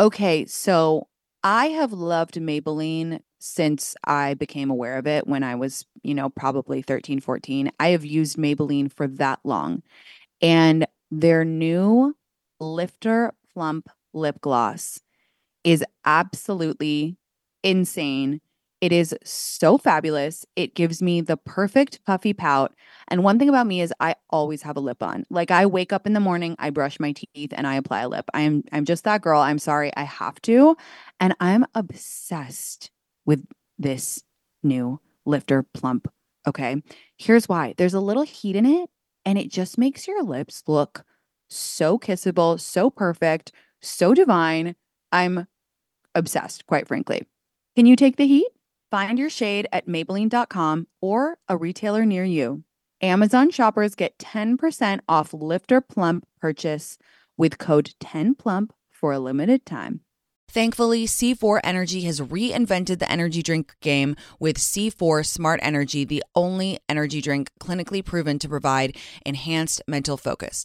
Okay, so I have loved Maybelline since I became aware of it when I was, you know, probably 13, 14. I have used Maybelline for that long. And their new Lifter Plump lip gloss is absolutely insane. It is so fabulous. It gives me the perfect puffy pout. And one thing about me is I always have a lip on. Like I wake up in the morning, I brush my teeth and I apply a lip. I am I'm just that girl. I'm sorry, I have to. And I'm obsessed with this new lifter plump. Okay. Here's why. There's a little heat in it and it just makes your lips look so kissable, so perfect, so divine. I'm obsessed, quite frankly. Can you take the heat? Find your shade at Maybelline.com or a retailer near you. Amazon shoppers get 10% off Lifter Plump purchase with code 10PLUMP for a limited time. Thankfully, C4 Energy has reinvented the energy drink game with C4 Smart Energy, the only energy drink clinically proven to provide enhanced mental focus.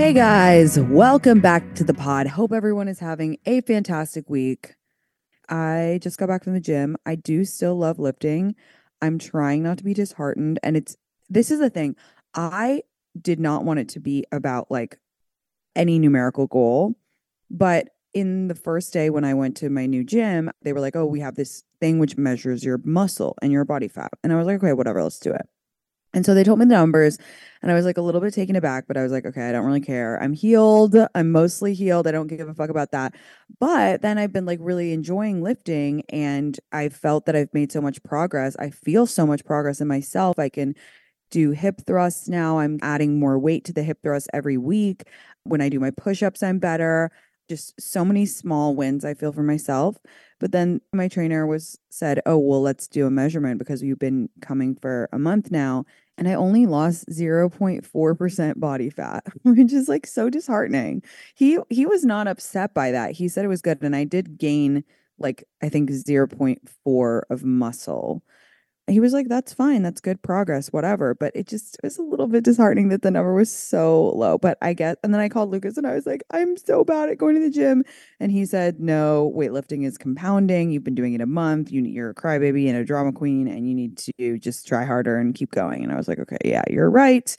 Hey guys, welcome back to the pod. Hope everyone is having a fantastic week. I just got back from the gym. I do still love lifting. I'm trying not to be disheartened. And it's this is the thing. I did not want it to be about like any numerical goal. But in the first day when I went to my new gym, they were like, oh, we have this thing which measures your muscle and your body fat. And I was like, okay, whatever, let's do it. And so they told me the numbers, and I was like a little bit taken aback, but I was like, okay, I don't really care. I'm healed. I'm mostly healed. I don't give a fuck about that. But then I've been like really enjoying lifting, and I felt that I've made so much progress. I feel so much progress in myself. I can do hip thrusts now. I'm adding more weight to the hip thrust every week. When I do my push ups, I'm better. Just so many small wins I feel for myself. But then my trainer was said, "Oh, well, let's do a measurement because you've been coming for a month now." And I only lost 0.4% body fat, which is like so disheartening. He he was not upset by that. He said it was good and I did gain like I think 0.4 of muscle he was like, that's fine. That's good progress, whatever. But it just was a little bit disheartening that the number was so low. But I get, and then I called Lucas and I was like, I'm so bad at going to the gym. And he said, no, weightlifting is compounding. You've been doing it a month. You, you're a crybaby and a drama queen, and you need to just try harder and keep going. And I was like, okay, yeah, you're right.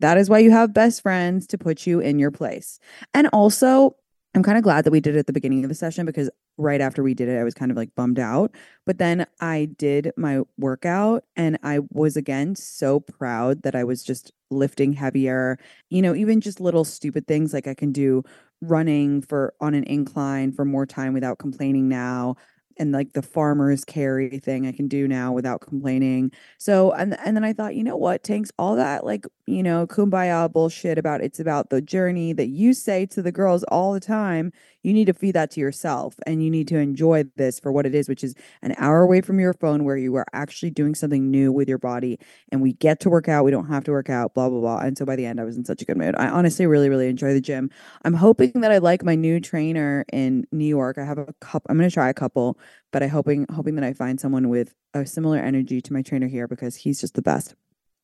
That is why you have best friends to put you in your place. And also, I'm kind of glad that we did it at the beginning of the session because right after we did it, I was kind of like bummed out. But then I did my workout and I was again so proud that I was just lifting heavier. You know, even just little stupid things like I can do running for on an incline for more time without complaining now and like the farmers carry thing I can do now without complaining. So and and then I thought, you know what, Tinx, all that like, you know, kumbaya bullshit about it's about the journey that you say to the girls all the time. You need to feed that to yourself and you need to enjoy this for what it is, which is an hour away from your phone where you are actually doing something new with your body and we get to work out. We don't have to work out, blah, blah, blah. And so by the end, I was in such a good mood. I honestly really, really enjoy the gym. I'm hoping that I like my new trainer in New York. I have a couple, I'm going to try a couple, but I hoping, hoping that I find someone with a similar energy to my trainer here because he's just the best.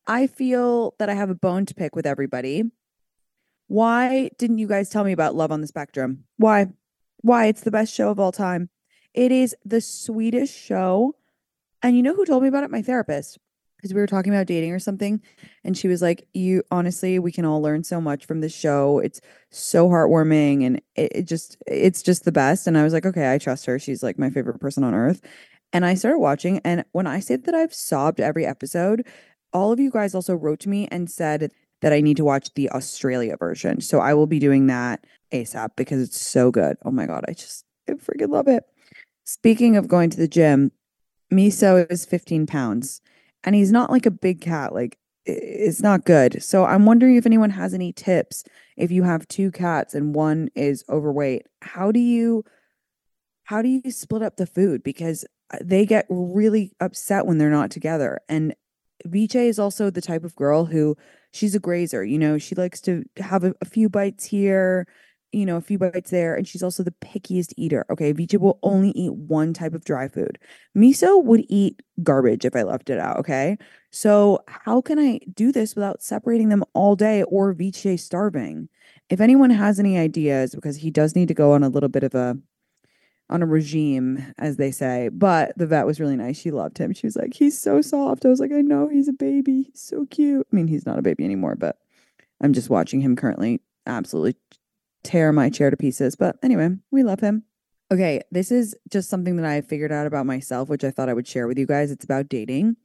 I feel that I have a bone to pick with everybody. Why didn't you guys tell me about Love on the Spectrum? Why? Why? It's the best show of all time. It is the sweetest show. And you know who told me about it? My therapist. Because we were talking about dating or something. And she was like, You honestly, we can all learn so much from this show. It's so heartwarming and it, it just, it's just the best. And I was like, Okay, I trust her. She's like my favorite person on earth. And I started watching. And when I say that I've sobbed every episode, all of you guys also wrote to me and said that I need to watch the Australia version. So I will be doing that ASAP because it's so good. Oh my God, I just, I freaking love it. Speaking of going to the gym, Miso is 15 pounds and he's not like a big cat. Like, it's not good. So I'm wondering if anyone has any tips. If you have two cats and one is overweight, how do you, how do you split up the food? Because uh, they get really upset when they're not together. And Viche is also the type of girl who she's a grazer. You know, she likes to have a, a, few bites here, you know, a few bites there. And she's also the pickiest eater. Okay. Viche will only eat one type of dry food. Miso would eat garbage if I left it out. Okay. So, how can I do this without separating them all day or Viche starving? If anyone has any ideas, because he does need to go on a little bit of a on a regime, as they say. But the vet was really nice. She loved him. She was like, he's so soft. I was like, I know he's a baby. He's so cute. I mean, he's not a baby anymore, but I'm just watching him currently absolutely tear my chair to pieces. But anyway, we love him. Okay, this is just something that I figured out about myself, which I thought I would share with you guys. It's about dating.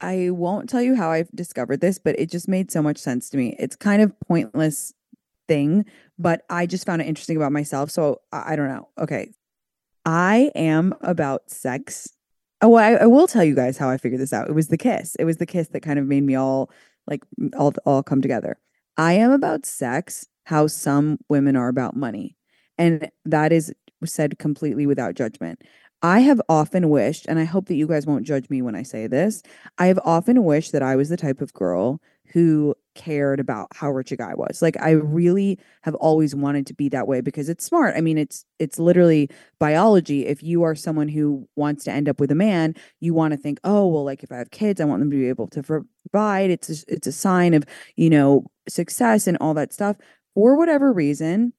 I won't tell you how I've discovered this, but it just made so much sense to me. It's kind of pointless thing, but I just found it interesting about myself. So I, I don't know. Okay, I am about sex. Oh, I, I will tell you guys how I figured this out. It was the kiss. It was the kiss that kind of made me all like all all come together. I am about sex how some women are about money. And that is said completely without judgment. I have often wished, and I hope that you guys won't judge me when I say this, I have often wished that I was the type of girl who cared about how rich a guy was. Like I really have always wanted to be that way because it's smart. I mean, it's it's literally biology. If you are someone who wants to end up with a man, you want to think, "Oh, well, like if I have kids, I want them to be able to provide." It's a, it's a sign of, you know, success and all that stuff. For whatever reason,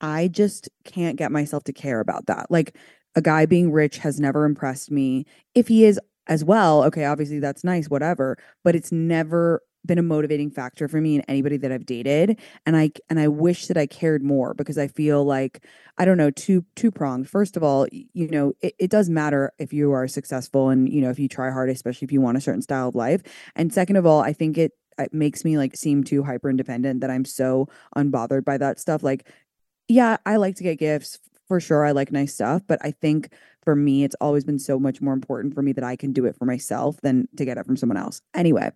I just can't get myself to care about that. Like a guy being rich has never impressed me. If he is as well, okay, obviously that's nice, whatever, but it's never been a motivating factor for me and anybody that I've dated and I and I wish that I cared more because I feel like I don't know two two pronged first of all you know it, it does matter if you are successful and you know if you try hard especially if you want a certain style of life. And second of all I think it it makes me like seem too hyper independent that I'm so unbothered by that stuff. Like yeah I like to get gifts for sure I like nice stuff but I think for me, it's always been so much more important for me that I can do it for myself than to get it from someone else. Anyway,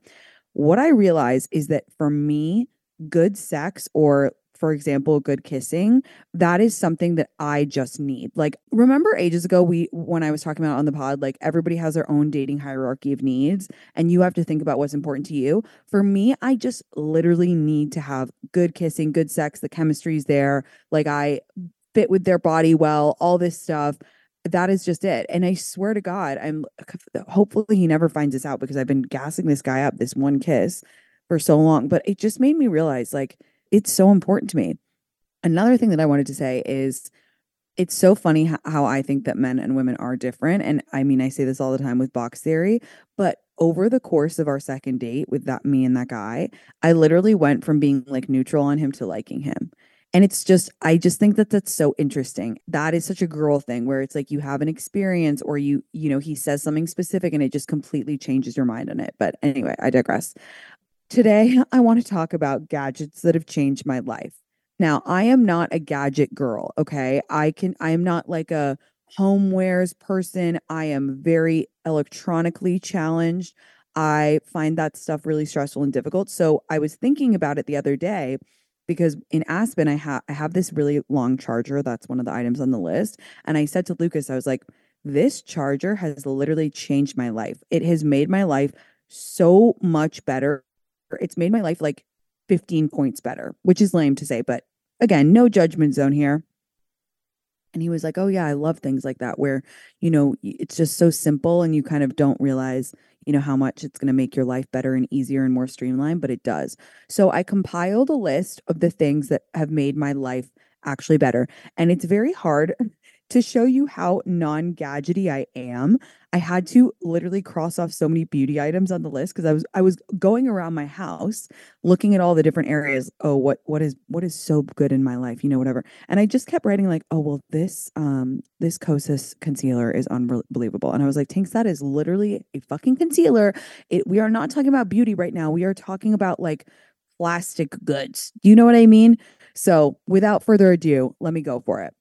what I realize is that for me, good sex or for example, good kissing, that is something that I just need. Like, remember ages ago, we, when I was talking about on the pod, like everybody has their own dating hierarchy of needs, and you have to think about what's important to you. For me, I just literally need to have good kissing, good sex, the chemistry's there. Like, I fit with their body well, all this stuff that is just it. And I swear to God, I'm hopefully he never finds this out because I've been gassing this guy up this one kiss for so long. But it just made me realize like it's so important to me. Another thing that I wanted to say is it's so funny how, I think that men and women are different. And I mean, I say this all the time with box theory, but over the course of our second date with that me and that guy, I literally went from being like neutral on him to liking him. And it's just, I just think that that's so interesting. That is such a girl thing where it's like you have an experience or you, you know, he says something specific and it just completely changes your mind on it. But anyway, I digress. Today, I want to talk about gadgets that have changed my life. Now, I am not a gadget girl, okay? I can, I am not like a homewares person. I am very electronically challenged. I find that stuff really stressful and difficult. So I was thinking about it the other day because in Aspen I have I have this really long charger that's one of the items on the list and I said to Lucas I was like this charger has literally changed my life. It has made my life so much better. It's made my life like 15 points better, which is lame to say, but again, no judgment zone here. And he was like, Oh, yeah, I love things like that, where, you know, it's just so simple and you kind of don't realize, you know, how much it's going to make your life better and easier and more streamlined, but it does. So I compiled a list of the things that have made my life actually better. And it's very hard to show you how non gadgety I am, I had to literally cross off so many beauty items on the list because I was I was going around my house looking at all the different areas. Oh, what what is what is so good in my life, you know, whatever. And I just kept writing like, oh well, this um this Kosas concealer is unbelievable. And I was like, Tinx, that is literally a fucking concealer. It we are not talking about beauty right now. We are talking about like plastic goods. You know what I mean? So without further ado, let me go for it.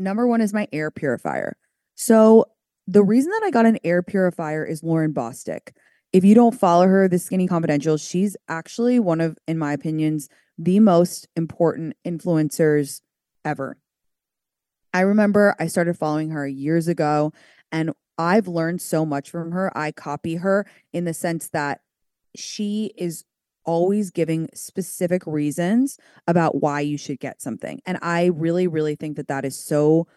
Number one is my air purifier. So the mm. reason that I got an air purifier is Lauren Bosworth. If you don't follow her, the Skinny Confidential, she's actually one of, in my opinions, the most important influencers ever. I remember I started following her years ago and I've learned so much from her. I copy her in the sense that she is always giving specific reasons about why you should get something. And I really, really think that that is so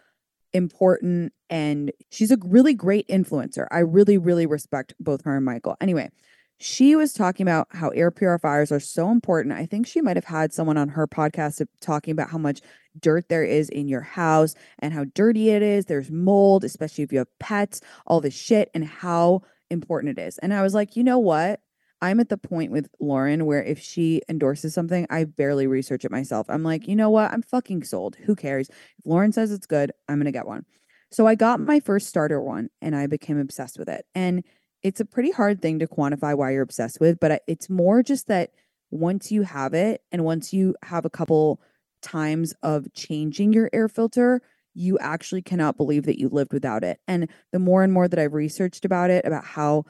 important. And she's a really great influencer. I really, really respect both her and Michael. Anyway, she was talking about how air purifiers are so important. I think she might have had someone on her podcast talking about how much dirt there is in your house and how dirty it is. There's mold, especially if you have pets, all this shit, and how important it is. And I was like, you know what? I'm at the point with Lauren where if she endorses something, I barely research it myself. I'm like, you know what? I'm fucking sold. Who cares? If Lauren says it's good, I'm going to get one. So I got my first starter one and I became obsessed with it. And it's a pretty hard thing to quantify why you're obsessed with, but it's more just that once you have it and once you have a couple times of changing your air filter, you actually cannot believe that you lived without it. And the more and more that I've researched about it, about how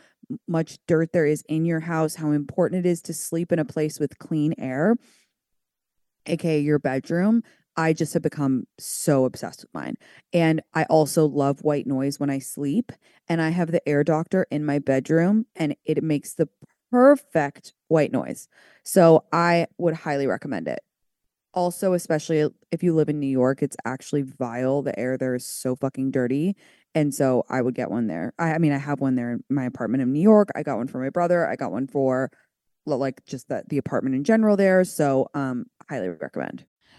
much dirt there is in your house, how important it is to sleep in a place with clean air, aka your bedroom. I just have become so obsessed with mine. And I also love white noise when I sleep. And I have the air doctor in my bedroom, and it makes the perfect white noise. So I would highly recommend it. Also, especially if you live in New York, it's actually vile. The air there is so fucking dirty. And so I would get one there. I, I mean, I have one there in my apartment in New York. I got one for my brother. I got one for like just the, the apartment in general there. So um highly recommend.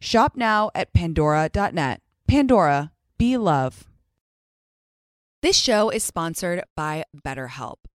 Shop now at pandora.net. Pandora, be love. This show is sponsored by BetterHelp.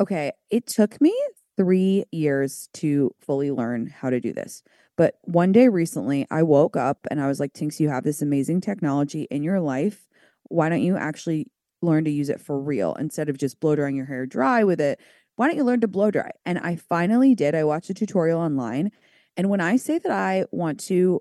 Okay. It took me three years to fully learn how to do this. But one day recently, I woke up and I was like, Tinx, you have this amazing technology in your life. Why don't you actually learn to use it for real instead of just blow drying your hair dry with it? Why don't you learn to blow dry? And I finally did. I watched a tutorial online. And when I say that I want to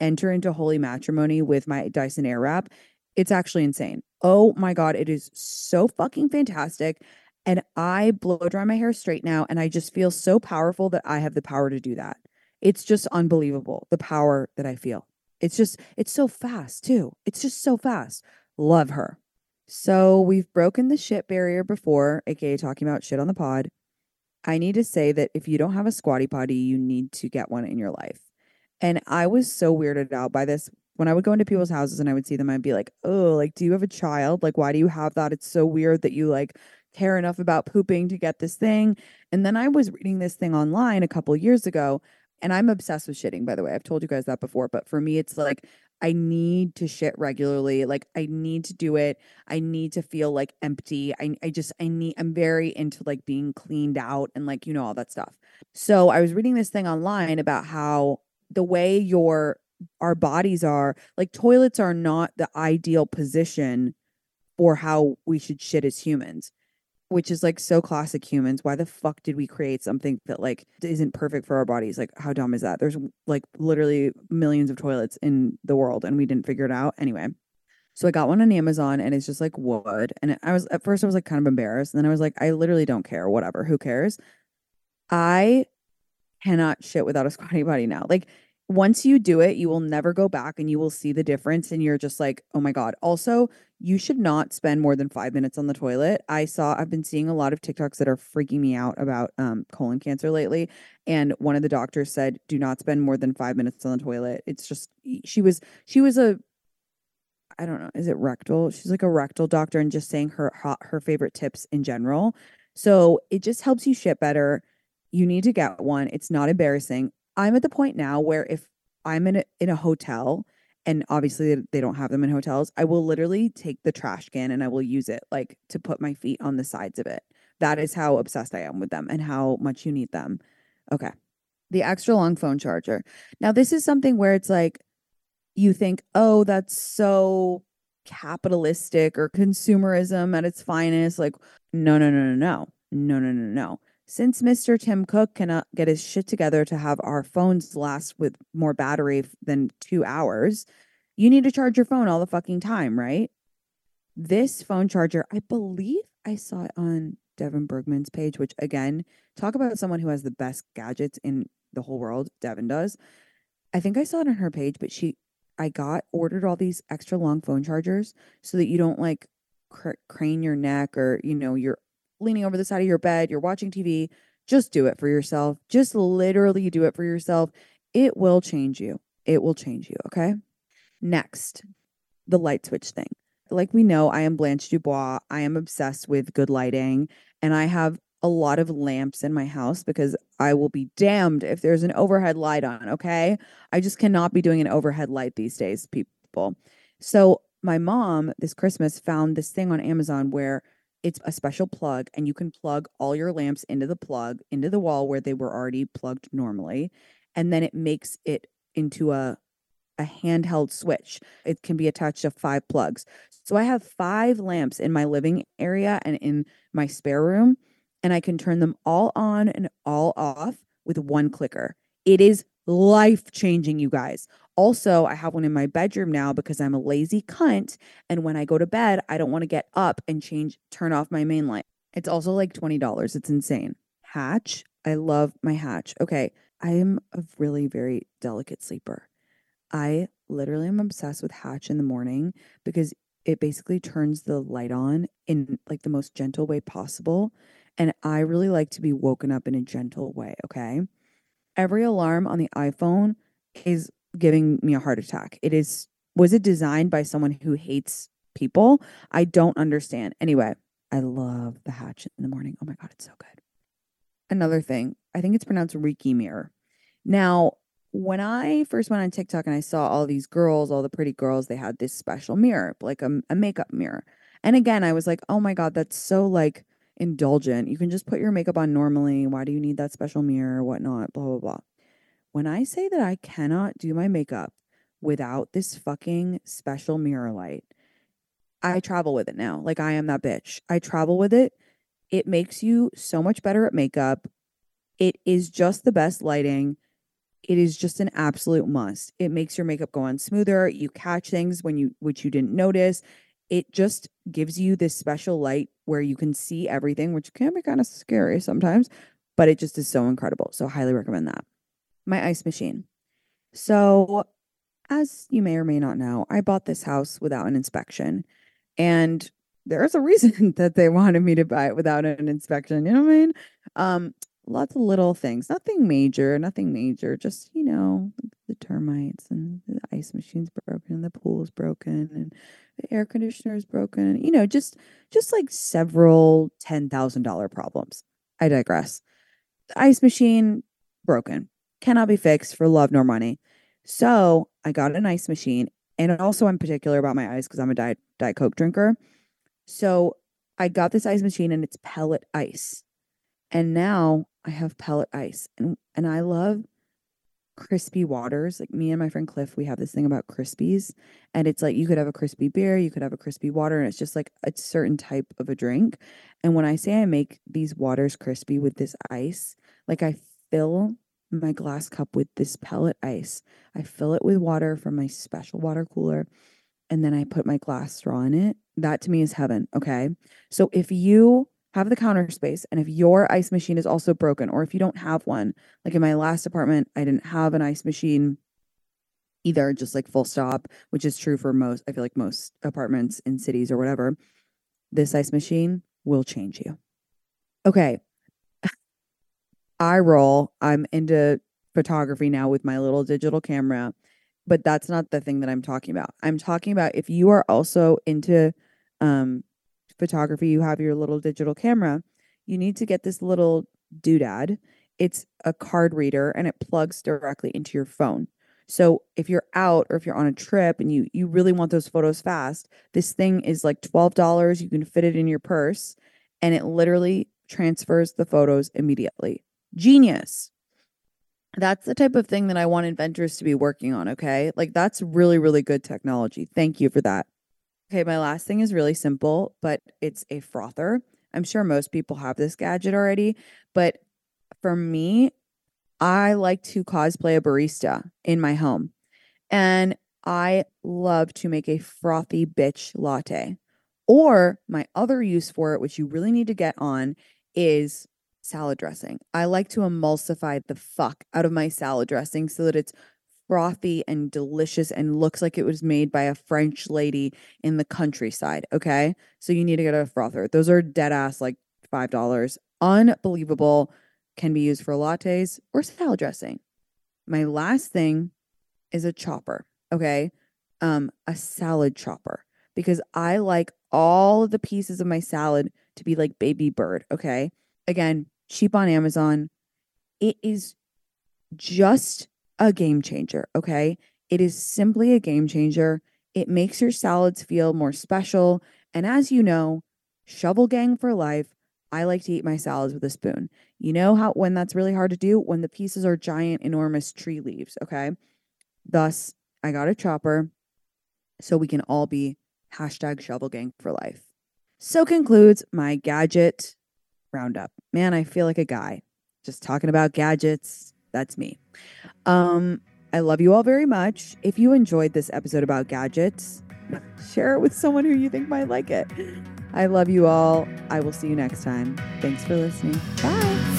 enter into holy matrimony with my Dyson Airwrap, it's actually insane. Oh my God, it is so fucking fantastic. And I blow dry my hair straight now. And I just feel so powerful that I have the power to do that. It's just unbelievable the power that I feel. It's just, it's so fast too. It's just so fast. Love her. So we've broken the shit barrier before, aka talking about shit on the pod. I need to say that if you don't have a squatty potty, you need to get one in your life. And I was so weirded out by this. When I would go into people's houses and I would see them, I'd be like, oh, like, do you have a child? Like, why do you have that? It's so weird that you like care enough about pooping to get this thing. And then I was reading this thing online a couple years ago, and I'm obsessed with shitting, by the way. I've told you guys that before, but for me, it's like I need to shit regularly. Like I need to do it. I need to feel like empty. I I just I need I'm very into like being cleaned out and like you know all that stuff. So I was reading this thing online about how the way your our bodies are, like toilets are not the ideal position for how we should shit as humans which is like so classic humans. Why the fuck did we create something that like isn't perfect for our bodies? Like, how dumb is that? There's like literally millions of toilets in the world and we didn't figure it out. Anyway, so I got one on Amazon and it's just like wood. And I was at first I was like kind of embarrassed. And then I was like, I literally don't care. Whatever. Who cares? I cannot shit without a squatty potty now. Like once you do it, you will never go back and you will see the difference. And you're just like, oh my God. Also, you should not spend more than five minutes on the toilet. I saw, I've been seeing a lot of TikToks that are freaking me out about um, colon cancer lately. And one of the doctors said, do not spend more than five minutes on the toilet. It's just, she was, she was a, I don't know, is it rectal? She's like a rectal doctor and just saying her her favorite tips in general. So it just helps you shit better. You need to get one. It's not embarrassing. I'm at the point now where if I'm in a, in a hotel and obviously they don't have them in hotels, I will literally take the trash can and I will use it like to put my feet on the sides of it. That is how obsessed I am with them and how much you need them. Okay. The extra long phone charger. Now, this is something where it's like you think, oh, that's so capitalistic or consumerism at its finest. Like, no, no, no, no, no, no, no, no, no. Since Mr. Tim Cook cannot get his shit together to have our phones last with more battery than two hours, you need to charge your phone all the fucking time, right? This phone charger, I believe I saw it on Devin Bergman's page, which again, talk about someone who has the best gadgets in the whole world. Devin does. I think I saw it on her page, but she I got ordered all these extra long phone chargers so that you don't like cr- crane your neck or you know you're leaning over the side of your bed, you're watching TV. Just do it for yourself. Just literally do it for yourself. It will change you. It will change you. Okay. Next, the light switch thing. Like we know, I am Blanche Dubois. I am obsessed with good lighting and I have a lot of lamps in my house because I will be damned if there's an overhead light on. Okay. I just cannot be doing an overhead light these days, people. So, my mom this Christmas found this thing on Amazon where it's a special plug and you can plug all your lamps into the plug, into the wall where they were already plugged normally. And then it makes it into a a handheld switch. It can be attached to five plugs. So I have five lamps in my living area and in my spare room and I can turn them all on and all off with one clicker. It is life changing, you guys. Also, I have one in my bedroom now because I'm a lazy cunt. And when I go to bed, I don't want to get up and change, turn off my main light. It's also like $20. It's insane. Hatch. I love my hatch. Okay. I am a really very delicate sleeper. I literally am obsessed with Hatch in the morning because it basically turns the light on in like the most gentle way possible. And I really like to be woken up in a gentle way. Okay. Every alarm on the iPhone is giving me a heart attack. It is, was it designed by someone who hates people? I don't understand. Anyway, I love the hatch in the morning. Oh my God, it's so good. Another thing, I think it's pronounced Reiki mirror. Now, when I first went on TikTok and I saw all these girls, all the pretty girls, they had this special mirror, like a, a makeup mirror. And again, I was like, oh my God, that's so like indulgent. You can just put your makeup on normally. Why do you need that special mirror? Whatnot, blah, blah, blah. When I say that I cannot do my makeup without this fucking special mirror light, I travel with it now. Like I am that bitch. I travel with it. It makes you so much better at makeup. It is just the best lighting. It is just an absolute must. It makes your makeup go on smoother. You catch things when you which you didn't notice it just gives you this special light where you can see everything, which can be kind of scary sometimes, but it just is so incredible. So, highly recommend that. My ice machine. So, as you may or may not know, I bought this house without an inspection. And there's a reason that they wanted me to buy it without an inspection. You know what I mean? Um, lots of little things, nothing major, nothing major, just, you know, the termites and the ice machine's broken the pool's broken and the air conditioner is broken, you know, just just like several $10,000 problems. I digress. The ice machine broken. Cannot be fixed for love nor money. So, I got an ice machine and also I'm particular about my ice because I'm a diet diet coke drinker. So, I got this ice machine and it's pellet ice. And now I have pellet ice. And and I love crispy waters. Like me and my friend Cliff, we have this thing about crispies. And it's like you could have a crispy beer, you could have a crispy water, and it's just like a certain type of a drink. And when I say I make these waters crispy with this ice, like I fill my glass cup with this pellet ice. I fill it with water from my special water cooler. And then I put my glass straw in it. That to me is heaven. Okay. So if you have the counter space. And if your ice machine is also broken, or if you don't have one, like in my last apartment, I didn't have an ice machine either, just like full stop, which is true for most, I feel like most apartments in cities or whatever. This ice machine will change you. Okay. I roll. I'm into photography now with my little digital camera, but that's not the thing that I'm talking about. I'm talking about if you are also into um, photography, you have your little digital camera, you need to get this little doodad. It's a card reader and it plugs directly into your phone. So if you're out or if you're on a trip and you you really want those photos fast, this thing is like $12. You can fit it in your purse and it literally transfers the photos immediately. Genius. That's the type of thing that I want inventors to be working on, okay? Like that's really really good technology. Thank you for that. Okay, my last thing is really simple, but it's a frother. I'm sure most people have this gadget already, but for me, I like to cosplay a barista in my home. And I love to make a frothy bitch latte. Or my other use for it, which you really need to get on, is salad dressing. I like to emulsify the fuck out of my salad dressing so that it's frothy and delicious and looks like it was made by a French lady in the countryside. Okay. So you need to get a frother. Those are dead ass like $5. Unbelievable can be used for lattes or salad dressing. My last thing is a chopper, okay? Um a salad chopper because I like all of the pieces of my salad to be like baby bird, okay? Again, cheap on Amazon. It is just a game changer, okay? It is simply a game changer. It makes your salads feel more special, and as you know, shovel gang for life, I like to eat my salads with a spoon. You know how when that's really hard to do? When the pieces are giant, enormous tree leaves. Okay. Thus, I got a chopper so we can all be hashtag shovel gang for life. So concludes my gadget roundup. Man, I feel like a guy just talking about gadgets. That's me. Um, I love you all very much. If you enjoyed this episode about gadgets, share it with someone who you think might like it. I love you all. I will see you next time. Thanks for listening. Bye.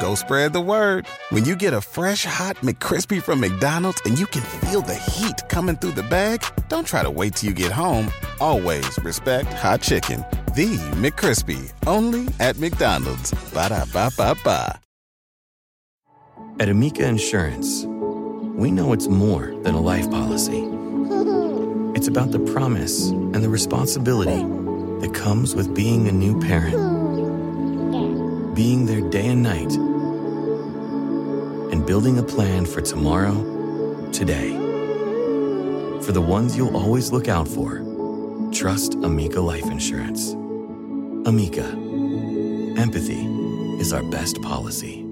Go spread the word. When you get a fresh hot McCrispy from McDonald's and you can feel the heat coming through the bag, don't try to wait till you get home. Always respect hot chicken. The McCrispy, only at McDonald's. Ba da ba ba ba. At Amica Insurance, we know it's more than a life policy. It's about the promise and the responsibility that comes with being a new parent, being there day and night, and building a plan for tomorrow, today. For the ones you'll always look out for, trust Amica Life Insurance. Amica, empathy is our best policy.